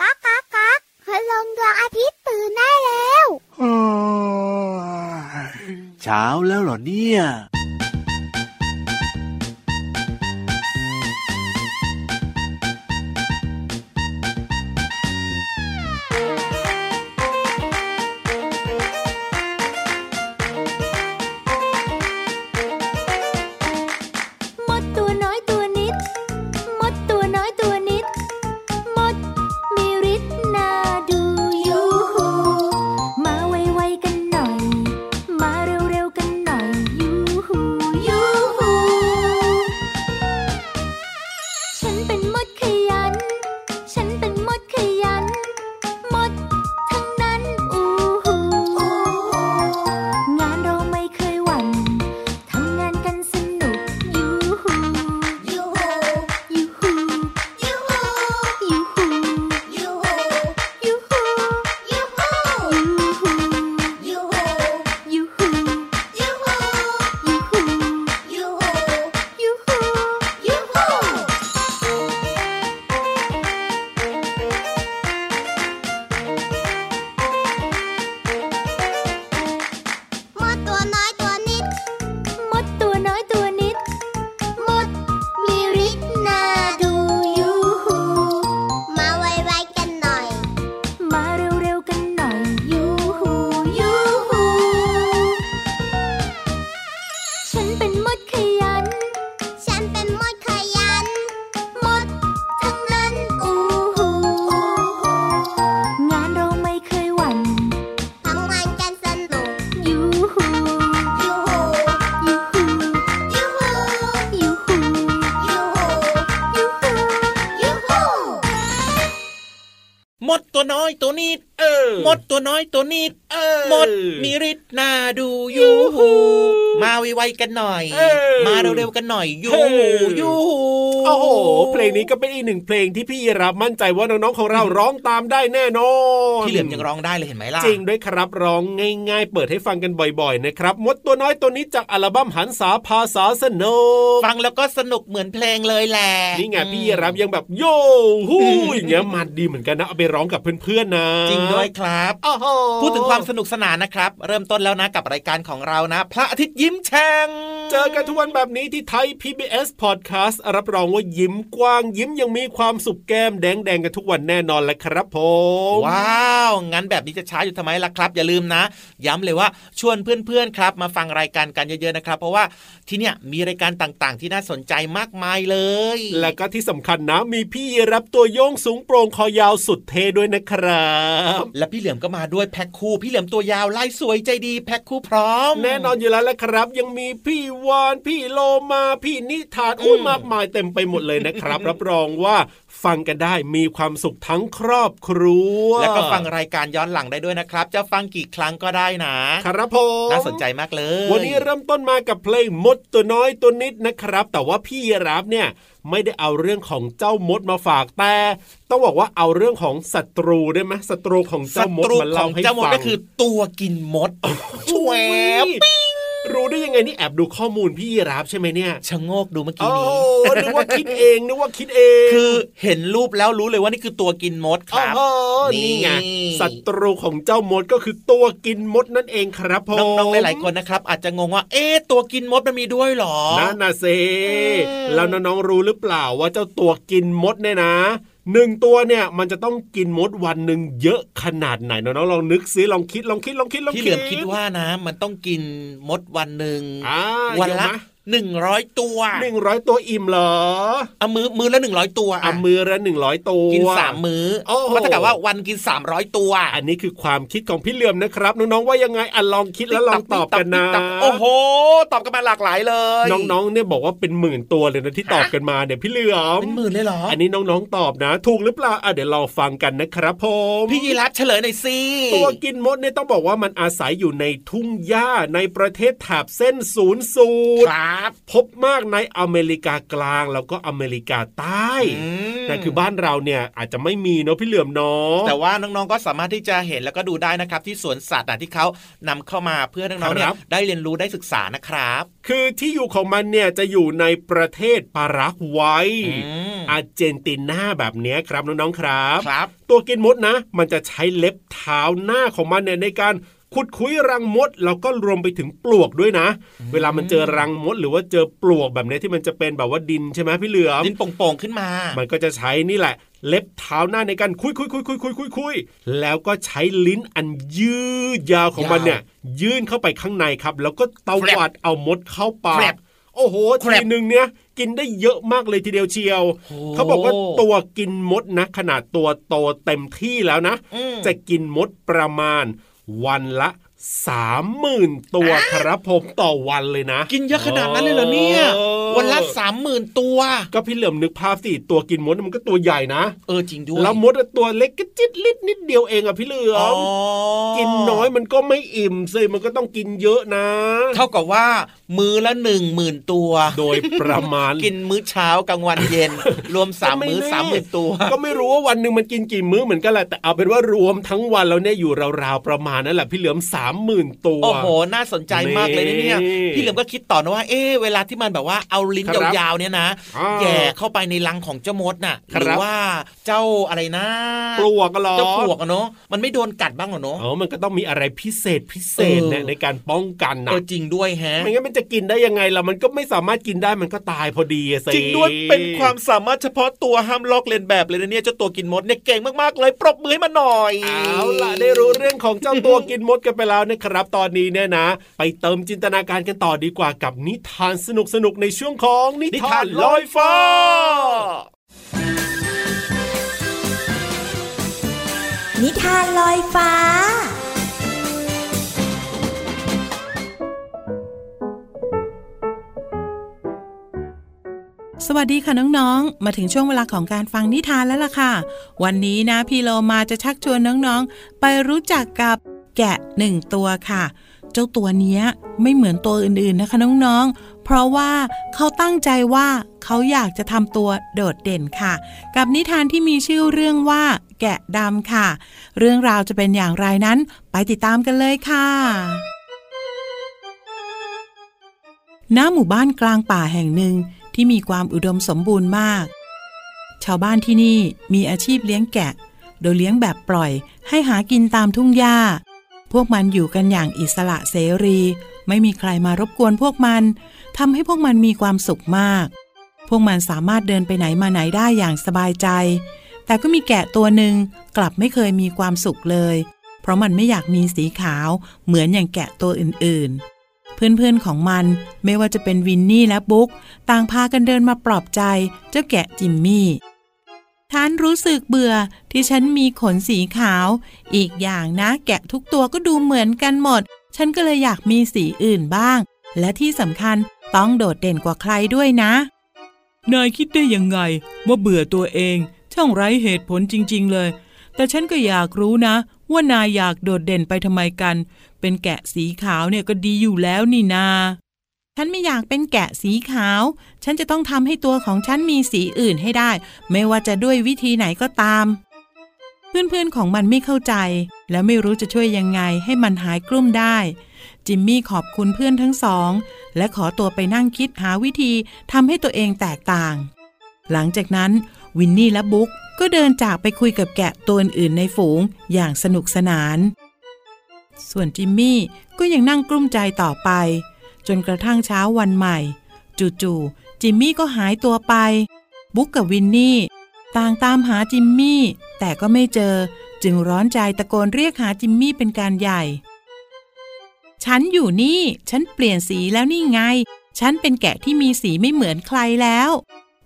ก๊ากก๊ากก๊ากคืลงดวงอาทิตย์ตื่นได้แล้วเช้าแล้วเหรอเนี่ย ตัวน้อยตัวนิดหมดมีฤทธิ์น่าดูยูหูมาไวๆกันหน่อย มาเร็วๆกันหน่อยยูหูยูหูโอ้โหเพลงนี้ก็เป็นอีกหนึ่งเพลงที่พี่รับมั่นใจว่าน้องๆของเราร้องตามได้แน่นอนพี่เหลี่ยมยังร้องได้เลยเห็นไหมล่ะจริงด้วยครับร้องง่าย ๆ เปิดให้ฟังกันบ่อยๆนะครับมดตัวน้อยตัวนี้จากอัลบั้มหันสาภาษาสนุกฟังแล้วก็สนุกเหมือนเพลงเลยแหละนี่ไงพี่รับยังแบบโย่ฮู้อย่างเงี้ยมันดีเหมือนกันนะเอาไปร้องกับเพื่อนๆนะ จริงด้วยครับพูดถึงความสนุกสนานนะครับ เริ่มต้นแล้วนะกับรายการของเรานะ พระอาทิตย์ยิ้มแฉ่ง เจอกันทุกวันแบบนี้ที่ไทย PBS Podcast รับรองว่ายิ้มกว้างยิ้มยังมีความสุขแก้มแดงแดงกันทุกวันแน่นอนแหละครับผมว้าว งั้นแบบนี้จะช้าอยู่ทำไมล่ะครับ อย่าลืมนะ ย้ำเลยว่าชวนเพื่อนๆครับ มาฟังรายการกันเยอะๆนะครับ เพราะว่าที่เนี่ยมีรายการต่างๆ ที่น่าสนใจมากมายเลย และก็ที่สำคัญนะมีพี่รับตัวโยงสูงโปร่งคอยาวสุดเท่ด้วยนะครับ และพี่เหลี่ยมก็มาด้วยแพ็คคู่พี่เหลี่ยมตัวยาวลายสวยใจดีแพ็คคู่พร้อม แน่นอนอยู่แล้วแหละครับ ยังมีพี่วานพี่โลมาพี่นิทานอุ้ยมากมายเต็มไปหมดเลยนะครับ รับรองว่าฟังกันได้มีความสุขทั้งครอบครัว แล้วก็ฟังรายการย้อนหลังได้ด้วยนะครับ จะฟังกี่ครั้งก็ได้นะ ครับผมน่าสนใจมากเลย วันนี้เริ่มต้นมากับเพลงมดตัวน้อยตัวนิดนะครับ แต่ว่าพี่รับเนี่ยไม่ได้เอาเรื่องของเจ้ามดมาฝากแต่ ต้องบอกว่าเอาเรื่องของศัตรูได้ไหมศัตรูของเจ้ามดมาเล่าให้ฟังเจ้ามดก็คือตัวกินมดช่วยปิ้ง รู้ได้ยังไงนี่แอบดูข้อมูลพี่รับใช่ไหมเนี่ยชะโงกดูเมื่อกี้นี้นึกว่าคิดเองนึกว่าคิดเอง คือเห็นรูปแล้วรู้เลยว่านี่คือตัวกินมดครับนี่ไงศัตรูของเจ้ามดก็คือตัวกินมดนั่นเองครับผมน้องๆหลายๆคนนะครับ อาจจะงงว่า เอ๊ตัวกินมดมันมีด้วยหรอนั่นนะเซแล้วน้องๆรู้หรือเปล่าว่าเจ้าตัวกินมดเนี่ยนะ หนึ่งตัวเนี่ยมันจะต้องกินมดวันหนึ่งเยอะขนาดไหนน้องลองนึกซิลองคิดลองคิดลองคิดลองคิดพี่เหลือมคิดว่านะ มันต้องกินมดวันหนึ่งวันละ หนึ่งร้อยตัวหนึ่งร้อยตัวอิ่มเหรอเอามือมือละหนึ่งร้อยตัวเอามือละหนึ่งร้อยตัว กินสามมือก็เท่ากับว่าวันกินสามร้อยตัว อันนี้คือความคิดของพี่เหลื่อมนะครับน้องๆว่ายังไงอะลองคิดแล้วลองตอบกันนะโอ้โห ตอบกันมาหลากหลายเลย น้องๆเนี่ยบอกว่าเป็นหมื่นตัวเลยนะที่ตอบกันมาเนี่ยพี่เหลื่อมเป็นหมื่นเลยเหรออันนี้น้องๆตอบนะ ถูกหรือเปล่าอะเดี๋ยวเราฟังกันนะครับผมพี่ยีรับเฉลยหน่อยสิตัวกินมดเนี่ยต้องบอกว่ามันอาศัยอยู่ในทุ่งหญ้าในประเทศแถบเส้นศูนย์สูตรครับครับพบมากในอเมริกากลางแล้วก็อเมริกาใต้อืมนั่นคือบ้านเราเนี่ยอาจจะไม่มีเนาะพี่เหลือมเนาะแต่ว่าน้องๆก็สามารถที่จะเห็นแล้วก็ดูได้นะครับ ที่สวนสัตว์อะที่เขานำเข้ามาเพื่อน้องๆเนี่คยรับได้เรียนรู้ได้ศึกษานะครับ คือที่อยู่ของมันเนี่ยจะอยู่ในประเทศปารากวัยอืมอาร์เจนตินาแบบเนี้ยครับน้องๆครับครับ ตัวกินมดนะ มันจะใช้เล็บเท้าหน้าของมันเนี่ยในการ ขุดคุยรังมดแล้วก็รวมไปถึงปลวกด้วยนะ เวลามันเจอรังมดหรือว่าเจอปลวกแบบเนี้ยที่มันจะเป็นแบบว่าดินใช่ไหมพี่เหลือมดินโป่งๆขึ้นมา มันก็จะใช้นี่แหละ เล็บเท้าหน้าในการคุยคุยคุยคุยคุยคุยคุยแล้วก็ใช้ลิ้นอันยืดยาวของมันเนี่ย ยื่นเข้าไปข้างในครับ แล้วก็ตวัดเอามดเข้าปาแครกบโอ้โหแครทีบหนึ่งเนี่ยกินได้เยอะมากเลยทีเดียวเชียวโอ้เขาบอกว่าตัวกินมดนะ ขนาดตัวโตเต็มที่แล้วนะอืมจะกินมดประมาณ วันละ สามหมื่นตัวครับผมต่อวันเลยนะ กินเยอะขนาดนั้นเลยเหรอเนี่ยเออวันละสามหมื่นตัว ก็พี่เหลิมนึกภาพสิตัวกินมดมันก็ตัวใหญ่นะ เออจริงด้วย แล้วมดอะตัวเล็กก็จิตลิดนิดเดียวเองอะพี่เหลืออ๋อมกินน้อยมันก็ไม่อิ่มสิมันก็ต้องกินเยอะนะ เท่ากับว่ามื้อละหนึ่งหมื่นตัว โดยประมาณ กินมื้อเช้ากลางวันเย็น รวมสามมื้อก็สามหไแมื่นตัว ก็ไม่รู้ว่าวันหนึ่งมันกินกี่มื้อเหมือนกันแหละแต่เอาเป็นว่ารวมทั้งวันแล้วเนี่ยอยู่ราวๆประมาณนั่นแหละพี่เหลือมสามหมื่นตัว โอ้โห น่าสนใจมากเลยนะเนี่ยนี่พี่เหลิมก็คิดต่อนะว่า เอ๊ะเวลาที่มันแบบว่าเอาลิ้นครับยาวๆเนี่ยนะอ่าแหย่เข้าไปในรังของเจ้ามดน่ะครับหรือว่าเจ้าอะไรนะปลวกก็หรอเจ้าปลวกอะเนาะมันไม่โดนกัดบ้างเหรอเนาะอ๋อมันก็ต้องมีอะไรพิเศษพิเศษเออเนี่ยในการป้องกันนะเออจริงด้วยแฮะไม่งั้นมันจะกินได้ยังไงล่ะมันก็ไม่สามารถกินได้มันก็ตายพอดีอะสิจริงด้วยเป็นความสามารถเฉพาะตัวห้ามลอกเลียนแบบเลยนะเนี่ยเจ้าตัวกินมดเนี่ยเก่งมากๆเลยปรบมือให้มันหน่อยเอาล่ะได้รู้เรื่องของเจ้าตัวกินมดกันไปแล้วนะครับ ตอนนี้เนี่ยนะ ไปเติมจินตนาการกันต่อดีกว่ากับนิทานสนุกๆในช่วงของนินิทาทานนลลออยยฟ้าฟ้านิทานลอยฟ้าสวัสดีค่ะน้องๆ มาถึงช่วงเวลาของการฟังนิทานแล้วล่ะค่ะ วันนี้นะพี่โลมาจะชักชวนน้องๆ ไปรู้จักกับ แกะหนึ่งตัวค่ะ เจ้าตัวนี้ไม่เหมือนตัวอื่นๆนะคะน้องๆ เพราะว่าเขาตั้งใจว่าเขาอยากจะทำตัวโดดเด่นค่ะ กับนิทานที่มีชื่อเรื่องว่า แกะดำค่ะ เรื่องราวจะเป็นอย่างไรนั้นไปติดตามกันเลยค่ะณหมู่บ้านกลางป่าแห่งหนึ่งที่มีความอุดมสมบูรณ์มาก ชาวบ้านที่นี่มีอาชีพเลี้ยงแกะ โดยเลี้ยงแบบปล่อยให้หากินตามทุ่งหญ้า พวกมันอยู่กันอย่างอิสระเสรี ไม่มีใครมารบกวนพวกมันทำให้พวกมันมีความสุขมาก พวกมันสามารถเดินไปไหนมาไหนได้อย่างสบายใจ แต่ก็มีแกะตัวหนึ่งกลับไม่เคยมีความสุขเลย เพราะมันไม่อยากมีสีขาวเหมือนอย่างแกะตัวอื่นๆ เพื่อนๆของมันไม่ว่าจะเป็นวินนี่และบุ๊กต่างพากันเดินมาปลอบใจเจ้าแกะจิมมี่ ฉันรู้สึกเบื่อที่ฉันมีขนสีขาว อีกอย่างนะ แกะทุกตัวก็ดูเหมือนกันหมด ฉันก็เลยอยากมีสีอื่นบ้าง และที่สำคัญต้องโดดเด่นกว่าใครด้วยนะ นายคิดได้ยังไง ว่าเบื่อตัวเอง ช่างไร้เหตุผลจริง ๆ เลย แต่ฉันก็อยากรู้นะ ว่านายอยากโดดเด่นไปทำไมกัน เป็นแกะสีขาวเนี่ยก็ดีอยู่แล้วนี่นา ฉันไม่อยากเป็นแกะสีขาว ฉันจะต้องทำให้ตัวของฉันมีสีอื่นให้ได้ ไม่ว่าจะด้วยวิธีไหนก็ตาม เพื่อนๆของมันไม่เข้าใจ และไม่รู้จะช่วยยังไงให้มันหายกลุ้มได้ จิมมี่ขอบคุณเพื่อนทั้งสอง และขอตัวไปนั่งคิดหาวิธีทำให้ตัวเองแตกต่าง หลังจากนั้นวินนี่และบุ๊กก็เดินจากไปคุยกับแกะตัวอื่นในฝูงอย่างสนุกสนาน ส่วนจิมมี่ก็ยังนั่งกลุ้มใจต่อไป จนกระทั่งเช้าวันใหม่ จู่ๆจิมมี่ก็หายตัวไป บุ๊กกับวินนี่ ต่างตามหาจิมมี่ แต่ก็ไม่เจอ จึงร้อนใจตะโกนเรียกหาจิมมี่เป็นการใหญ่ ฉันอยู่นี่ ฉันเปลี่ยนสีแล้วนี่ไง ฉันเป็นแกะที่มีสีไม่เหมือนใครแล้ว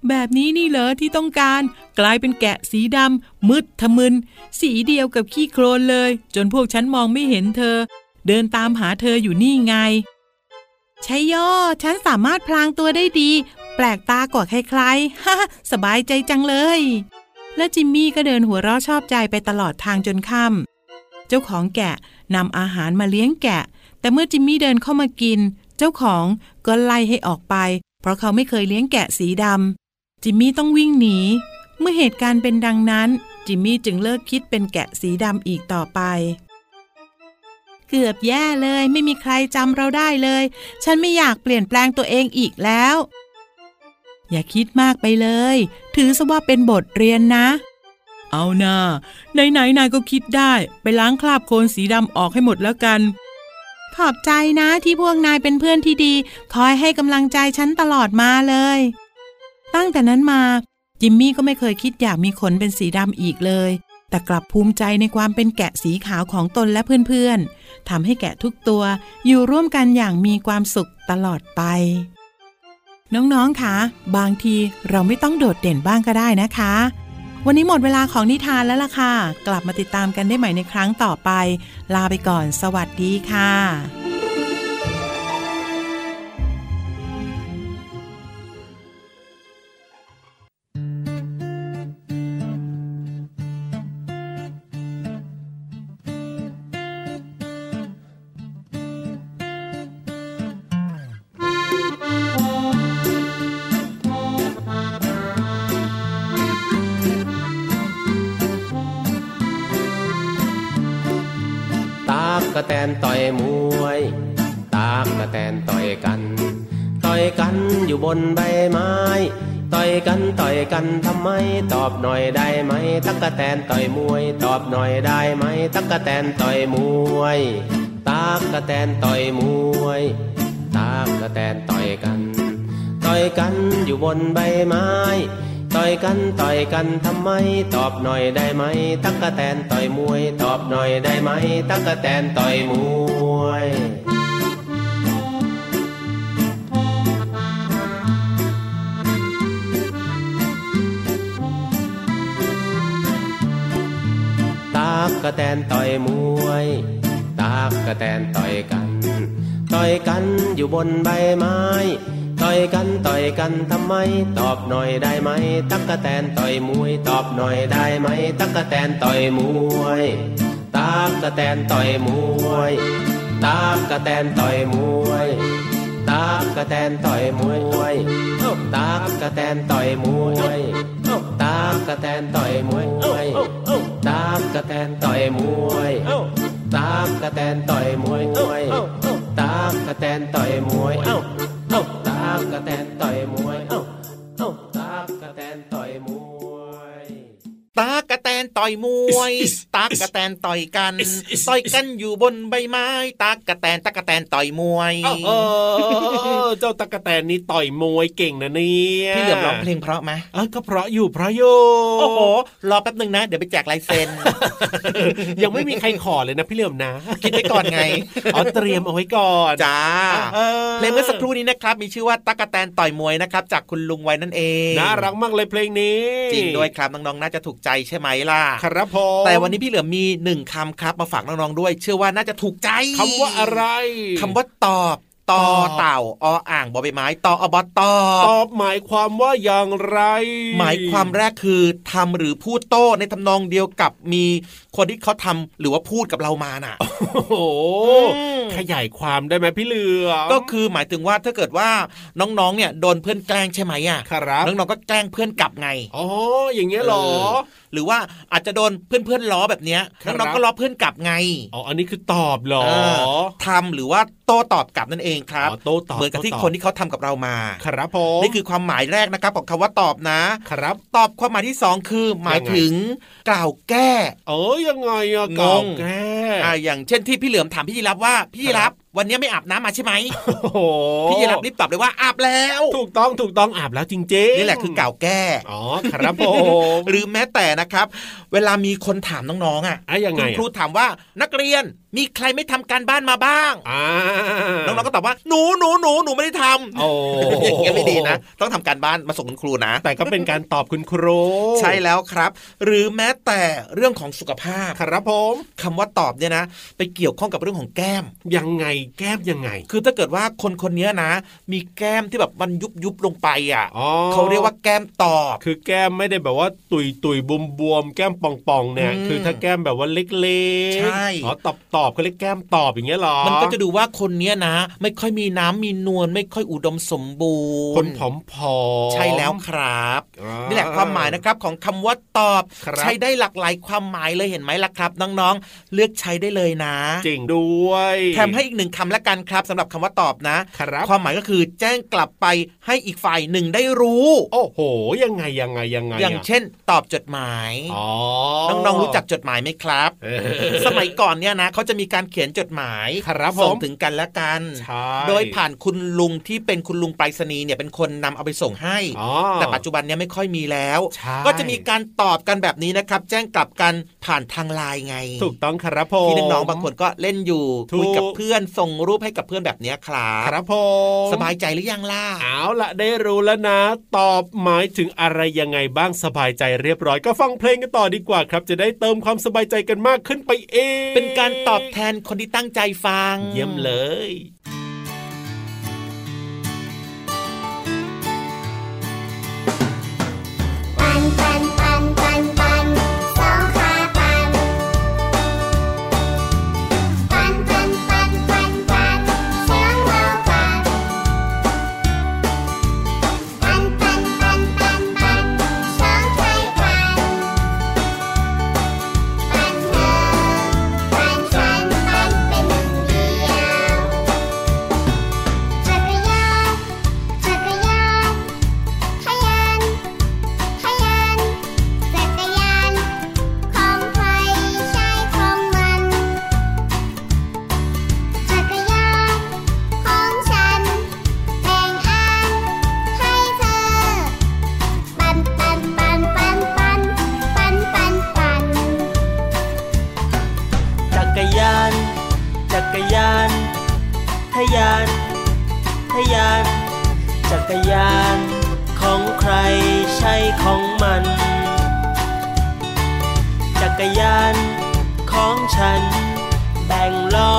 แบบนี้นี่เหรอที่ต้องการ กลายเป็นแกะสีดำมืดทะมึน สีเดียวกับขี้โคลนเลย จนพวกฉันมองไม่เห็นเธอ เดินตามหาเธออยู่นี่ไง ชัยโยฉันสามารถพลางตัวได้ดี แปลกตากว่าใครๆฮ่าสบายใจจังเลย และจิมมี่ก็เดินหัวเราะชอบใจไปตลอดทางจนค่ำเจ้าของแกะนำอาหารมาเลี้ยงแกะ แต่เมื่อจิมมี่เดินเข้ามากิน เจ้าของก็ไล่ให้ออกไป เพราะเขาไม่เคยเลี้ยงแกะสีดำจิมมี่ต้องวิ่งหนี เมื่อเหตุการณ์เป็นดังนั้น จิมมี่จึงเลิกคิดเป็นแกะสีดำอีกต่อไป เกือบแย่เลย ไม่มีใครจำเราได้เลย ฉันไม่อยากเปลี่ยนแปลงตัวเองอีกแล้ว อย่าคิดมากไปเลย ถือซะว่าเป็นบทเรียนนะ เอานาไหนไหนนายก็คิดได้ ไปล้างคราบโคลนสีดำออกให้หมดแล้วกัน ขอบใจนะที่พวกนายเป็นเพื่อนที่ดี คอยให้กำลังใจฉันตลอดมาเลย ตั้งแต่นั้นมาจิมมี่ก็ไม่เคยคิดอยากมีขนเป็นสีดำอีกเลย แต่กลับภูมิใจในความเป็นแกะสีขาวของตนและเพื่อนๆทำให้แกะทุกตัวอยู่ร่วมกันอย่างมีความสุขตลอดไป น้องๆคะบางทีเราไม่ต้องโดดเด่นบ้างก็ได้นะคะ วันนี้หมดเวลาของนิทานแล้วล่ะค่ะ กลับมาติดตามกันได้ใหม่ในครั้งต่อไป ลาไปก่อน สวัสดีค่ะ ตอบหน่อยได้ไหมตักกะแตนต่อยมวย ตอบหน่อยได้ไหมตักกะแตนต่อยมวยตากกะแตนต่อยมวยตากกะแตนต่อยกัน ต่อยกันอยู่บนใบไม้ ต่อยกันต่อยกันทำไม ตอบหน่อยได้ไหมตักกะแตนต่อยมวย ตอบหน่อยได้ไหมตักกะแตนต่อยมวย กกะแตนต่อยมวย ตากกะแตนต่อยกัน ต่อยกันอยู่บนใบไม้ ต่อยกันต่อยกันทำไม ตอบหน่อยได้ไหม ตักกะแตนต่อยมวย ตอบหน่อยได้ไหม ตักกะแตนต่อยมวย ตากกะแตนต่อยมวย ตากกะแตนต่อยมวยตากกะแตนต่อยมวยตากกะแตนต่อยมวยตากกะแตนต่อยมวย ตากกะแตนต่อยมวยตากกะแตนต่อยมวยตากกะแตนต่อยมวยต อยมวยตากระแตนต่อยกันต่อยกันอยู่บนใบไม้ตากระแตนตากระแตนต่อยมวยเออเจ้าตะกะแตนนี่ต่อยมวยเก่งนะเนี่ยพี่เหลือมร้องเพลงเพราะไหมเออก็เพราะอยู่เพราะอยู่โอ้โหรอแป๊บหนึ่งนะ เดี๋ยวไปแจกลายเซ็นยังไม่มีใครขอเลยนะพี่เหลือมนะคิดไว้ก่อนไงอ๋อเตรียมเอาไว้ก่อนจ้าเออเพลงเมื่อสักครู่นี้นะครับ มีชื่อว่าตากระแตนต่อยมวยนะครับ จากคุณลุงไว้นั่นเองน่ารักมากเลยเพลงนี้ จริงด้วยครับน้องๆน่าจะถูกใจใช่ไหมล่ะครับผมแต่วันนี้พี่เหลือมมีหนึ่งคำครับมาฝากน้องๆด้วย เชื่อว่าน่าจะถูกใจคำว่าอะไรคำว่าตอบ ตอตอบเต่าออ่างบอใบไม้ตออบอตอตอบหมายความว่าอย่างไร หมายความแรกคือทำหรือพูดโต้ในทำนองเดียวกับมีคนที่เขาทำหรือว่าพูดกับเรามาน่ะ โอ้โหอืมขยายความได้ไหมพี่เหลือมก็คือหมายถึงว่าถ้าเกิดว่าน้องๆเนี่ยโดนเพื่อนแกล้งใช่ไหมอะครับน้องๆก็แกล้งเพื่อนกลับไงอ๋ออย่างเงี้ยเหรอเออหรือว่าอาจจะโดนเพื่อนๆล้อแบบเนี้ยครับน้องๆก็ล้อเพื่อนกลับไงอ๋ออันนี้คือตอบเหรอเออทำหรือว่าโต้ตอบกลับนั่นเองครับอ๋อโต้ตอบเหมือนกับที่โต้ตอบคนที่เขาทำกับเรามา ครับผมนี่คือความหมายแรกนะครับของคำว่าตอบนะ ครับ ตอบความหมายที่สองคือหมายยังไงถึงกล่าวแก้เออยังไงอะงงเก่าแก้อ่าอย่างเช่นที่พี่เหลือมถามพี่ยีรับว่าพี่ยีรับ วันนี้ไม่อาบน้ำมาใช่ไหมโอ้โหพี่ยีรับรีบตอบเลยว่าอาบแล้ว ถูกต้องถูกต้องอาบแล้วจริงๆนี่แหละคือกล่าวแก้อ๋อครับผมหรือแม้แต่นะครับ เวลามีคนถามน้องๆอะอะยังไงคุณอะครูถามว่านักเรียนมีใครไม่ทำการบ้านมาบ้างอ่าน้องๆก็ตอบว่าหนูหนูหนูหนูไม่ได้ทำโอ้อย่างเงี้ยไม่ดีนะ ต้องทำการบ้านมาส่งคุณครูนะ แต่ก็เป็นการตอบคุณครู ใช่แล้วครับ หรือแม้แต่เรื่องของสุขภาพ ครับผมคำว่าตอบเนี่ยนะ ไปเกี่ยวข้องกับเรื่องของแก้ม ยังไงแก้มยังไง คือถ้าเกิดว่าคนคนนี้นะ มีแก้มที่แบบมันยุบยุบๆลงไปอะอ๋อเขาเรียกว่าแก้มตอบ คือแก้มไม่ได้แบบว่าตุยตุยบวมบวมๆแก้มป่องป่องๆเนี่ยอืมคือถ้าแก้มแบบว่าเล็กๆใช่อ๋อตอบตอบก็เรียกแก้มตอบอย่างเงี้ยเหรอ มันก็จะดูว่าคนเนี้ยนะ ไม่ค่อยมีน้ำมีนวลไม่ค่อยอุดมสมบูรณ์ คนผอมผอมใช่แล้วครับอ่านี่แหละความหมายนะครับของคำว่าตอบครับใช้ได้หลากหลายความหมายเลยเห็นไหมล่ะครับ น้องๆ เลือกใช้ได้เลยนะ จริงด้วยแถมให้อีกหนึ่งคำละกันครับสำหรับคำว่าตอบนะครับความหมายก็คือแจ้งกลับไปให้อีกฝ่ายหนึ่งได้รู้ โอ้โห ยังไงยังไงยังไง อย่างะเช่น ตอบจดหมายอ๋อน้องๆรู้จักจดหมายไหมครับเออสมัยก่อนเนี่ยนะเขาจะมีการเขียนจดหมายครับผมส่งถึงกันและกันใช่โดยผ่านคุณลุงที่เป็นคุณลุงไปรษณีย์เนี่ยเป็นคนนำเอาไปส่งให้อ๋อแต่ปัจจุบันเนี่ยไม่ค่อยมีแล้วใช่ก็จะมีการตอบกันแบบนี้นะครับ แจ้งกลับกันผ่านทางไลน์ไง ถูกต้องครับผมที่น้องๆบางคนก็เล่นอยู่ถูกคุยกับเพื่อนส่งรูปให้กับเพื่อนแบบเนี้ยครับครับผมสบายใจหรือยังล่ะเอาละได้รู้แล้วนะ ตอบหมายถึงอะไรยังไงบ้างสบายใจเรียบร้อยก็ฟังเพลงกันต่อดีกว่าครับ จะได้เติมความสบายใจกันมากขึ้นไปเอง เป็นการตอบแทนคนที่ตั้งใจฟัง เยี่ยมเลย จักรยาน ของใครใช่ของมัน จักรยานของฉัน แบ่งล้อ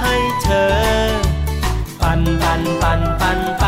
ให้เธอ ปันปันปันปัน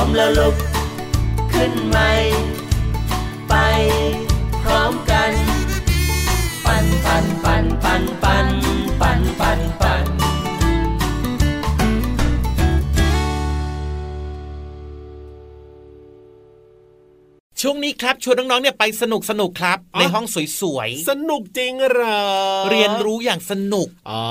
ล้มแล้วลุก ขึ้นใหม่ ไปพร้อมกัน ปันปันปันปันปันปันปันปัน ช่วงนี้ครับชวนน้องๆเนี่ยไปสนุกสนุกครับอ๋อในห้องสวยสนุกจริงเหรอๆเรียนรู้อย่างสนุก อ๋อ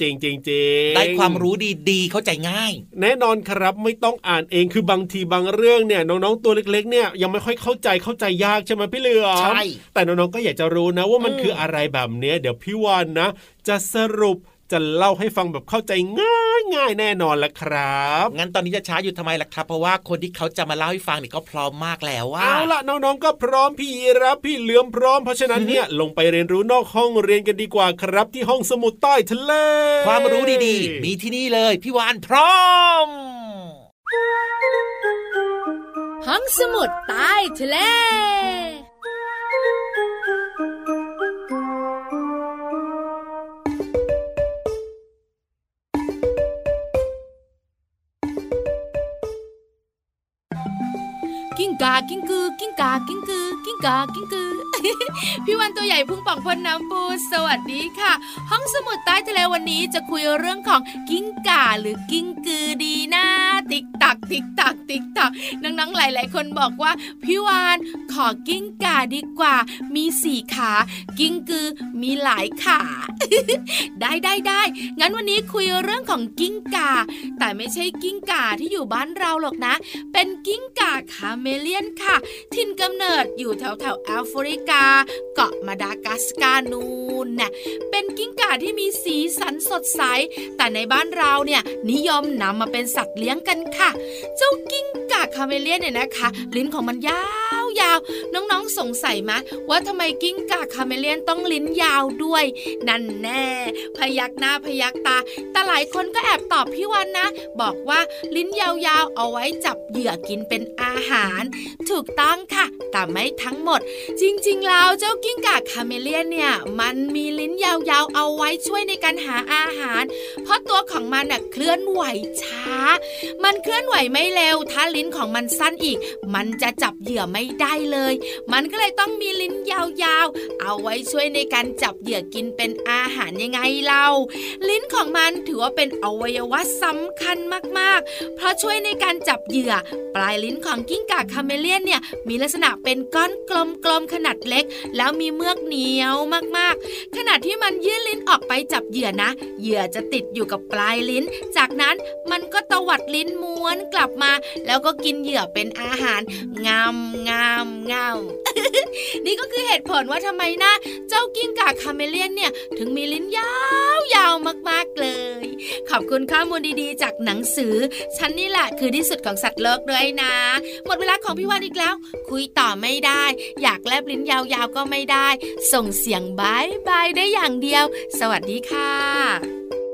จริงจริงจริงได้ความรู้ดีๆ เข้าใจง่าย แน่นอนครับไม่ต้องอ่านเองคือบางทีบางเรื่องเนี่ยน้องๆตัวเล็กๆเนี่ยยังไม่ค่อยเข้าใจเข้าใจยากใช่ไหมพี่เหลือมใช่แต่น้องๆก็อยากจะรู้นะว่ามันอืมคืออะไรแบบเนี้ยเดี๋ยวพี่วานนะ จะสรุป จะเล่าให้ฟังแบบเข้าใจง่ายง่ายๆแน่นอนละครับ งั้นตอนนี้จะช้าอยู่ทำไมล่ะครับ เพราะว่าคนที่เขาจะมาเล่าให้ฟังเนี่ยเขาพร้อมมากแล้วว่าเอาล่ะน้องๆก็พร้อมพี่รับพี่เหลือมพร้อมเพราะฉะนั้นเนี่ยลงไปเรียนรู้นอกห้องเรียนกันดีกว่าครับ ที่ห้องสมุดใต้ทะเล ความรู้ดีๆ มีที่นี่เลยพี่วานพร้อม ห้องสมุดใต้ทะเล กิ้งกากิ้งกือ กิ้งกา กิ้งกือ กิ้งกา กิ้งกือ พี่วาฬตัวใหญ่พุงป่องพ่นน้ำปู๊ สวัสดีค่ะ ห้องสมุดใต้ทะเลวันนี้จะคุยเรื่องของกิ้งก่าหรือกิ้งกือดีนะติ๊กตักติ๊กตักติ๊กตักน้องๆหลาย ๆ คนบอกว่าพี่วาฬขอกิ้งก่าดีกว่า มีสี่ขา กิ้งกือมีหลายขา ได้ได้ได้งั้นวันนี้คุยเรื่องของกิ้งก่าแต่ไม่ใช่กิ้งก่าที่อยู่บ้านเราหรอกนะ เป็นกิ้งก่าคาเมเลียนค่ะ ถิ่นกำเนิดอยู่แถวแถวแอฟริกา เกาะมาดากัสการ์นูนน่ะเป็นกิ้งก่าที่มีสีสันสดใส แต่ในบ้านเราเนี่ยนิยมนำมาเป็นสัตว์เลี้ยงกันค่ะ เจ้ากิ้งก่าคาเมเลียนเนี่ยนะคะ ลิ้นของมันยาว ยาว น้องๆสงสัยไหมว่าทำไมกิ้งก่าคาเมเลียนต้องลิ้นยาวด้วย นั่นแน่ พยักหน้าพยักตา แต่หลายคนก็แอบตอบพี่วาฬนะ บอกว่าลิ้นยาวๆ เอาไว้จับเหยื่อกินเป็นอาหาร ถูกต้องค่ะ แต่ไม่ทั้งหมด จริงๆแล้วเจ้ากิ้งก่าคาเมเลียนเนี่ย มันมีลิ้นยาวๆ เอาไว้ช่วยในการหาอาหาร เพราะตัวของมันน่ะเคลื่อนไหวช้า มันเคลื่อนไหวไม่เร็ว ถ้าลิ้นของมันสั้นอีก มันจะจับเหยื่อไม่ได้ได้เลย มันก็เลยต้องมีลิ้นยาวๆ เอาไว้ช่วยในการจับเหยื่อกินเป็นอาหารยังไงเล่า ลิ้นของมันถือว่าเป็นอวัยวะสำคัญมากๆ เพราะช่วยในการจับเหยื่อ ปลายลิ้นของกิ้งก่าคาเมเลียนเนี่ยมีลักษณะเป็นก้อนกลมๆขนาดเล็ก แล้วมีเมือกเหนียวมากๆ ขณะที่มันยื่นลิ้นออกไปจับเหยื่อนะ เหยื่อจะติดอยู่กับปลายลิ้น จากนั้นมันก็ตวัดลิ้นม้วนกลับมา แล้วก็กินเหยื่อเป็นอาหารงามงามงา นี่ก็คือเหตุผลว่าทำไมนะ เจ้ากิ้งก่าคาเมเลียนเนี่ย ถึงมีลิ้นยาวๆมากๆเลย ขอบคุณข้อมูลดีๆ จากหนังสือ ฉันนี่แหละคือที่สุดของสัตว์โลกด้วยนะ หมดเวลาของพี่วานอีกแล้ว คุยต่อไม่ได้ อยากแลบลิ้นยาวๆก็ไม่ได้ ส่งเสียงบายบายได้อย่างเดียว สวัสดีค่ะ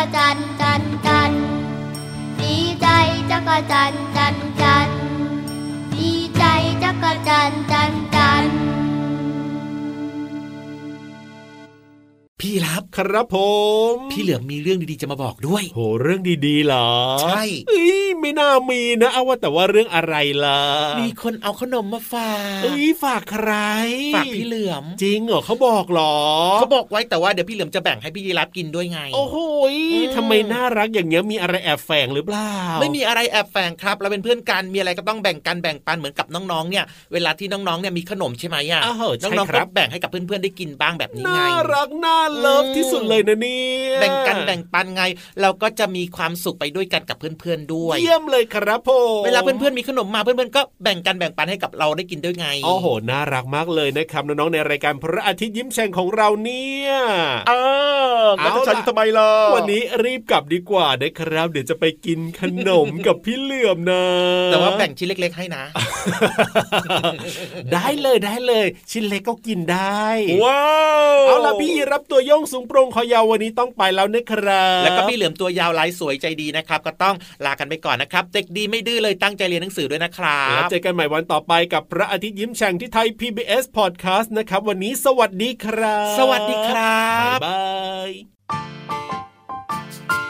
จักรจันจันจันดีใจจักรจันจันจันดีใจจักรจันจันจัน พี่รับครับผม พี่เหลือมมีเรื่องดีๆจะมาบอกด้วย โหเรื่องดีๆเหรอ ใช่เอ้ยไม่น่ามีนะเอาว่าแต่ว่าเรื่องอะไรล่ะ มีคนเอาขนมมาฝากเอ้ยฝากใคร ฝากพี่เหลือม จริงเหรอเขาบอกเหรอเขาบอกไว้แต่ว่าเดี๋ยวพี่เหลือมจะแบ่งให้พี่ยีรับกินด้วยไง โอ้โหยอืมทำไมน่ารักอย่างเงี้ยมีอะไรแอบแฝงหรือเปล่า ไม่มีอะไรแอบแฝงครับเราเป็นเพื่อนกันมีอะไรก็ต้องแบ่งกันแบ่งปันเหมือนกับน้องๆเนี่ย เวลาที่น้องๆเนี่ยมีขนมใช่ไหมอะอ้าวเหรอใช่น้องๆครัก็บแบ่งให้กับเพื่อนๆได้กินบ้างแบบนี้ไงน่ารักน่าเลิฟที่สุดเลยนะเนี่ยแบ่งกันแบ่งปันไง เราก็จะมีความสุขไปด้วยกันกับเพื่อนๆด้วย เยี่ยมเลยครับผมเวลาเพื่อนๆมีขนมมาเพื่อนๆก็แบ่งกันแบ่งปันให้กับเราได้กินด้วยไงโอ้โหน่ารักมากเลยนะครับน้องๆในรายการพระอาทิตย์ยิ้มแฉ่งของเราเนี่ยเออแล้วจะทำไมล่ะวันนี้รีบกลับดีกว่านะครับ เดี๋ยวจะไปกินขนมกับพี่เหลื่อมนะแต่ว่าแบ่งชิ้นเล็ก ๆ ให้นะ ได้เลยได้เลย ชิ้นเล็กก็กินได้ว้าวเอาละพี่รับตัวโยงสูงโปรงคอยาววันนี้ต้องไปแล้วนะครับแล้วก็พี่เหลือมตัวยาวลายสวยใจดีนะครับ ก็ต้องลากันไปก่อนนะครับ เด็กดีไม่ดื้อเลยตั้งใจเรียนหนังสือด้วยนะครัแล้วบเจอกันใหม่วันต่อไปกับพระอาทิตย์ยิ้มแฉ่งที่ไทย PBS Podcast นะครับ วันนี้สวัสดีครับ สวัสดีครับบ๊ายบายอย่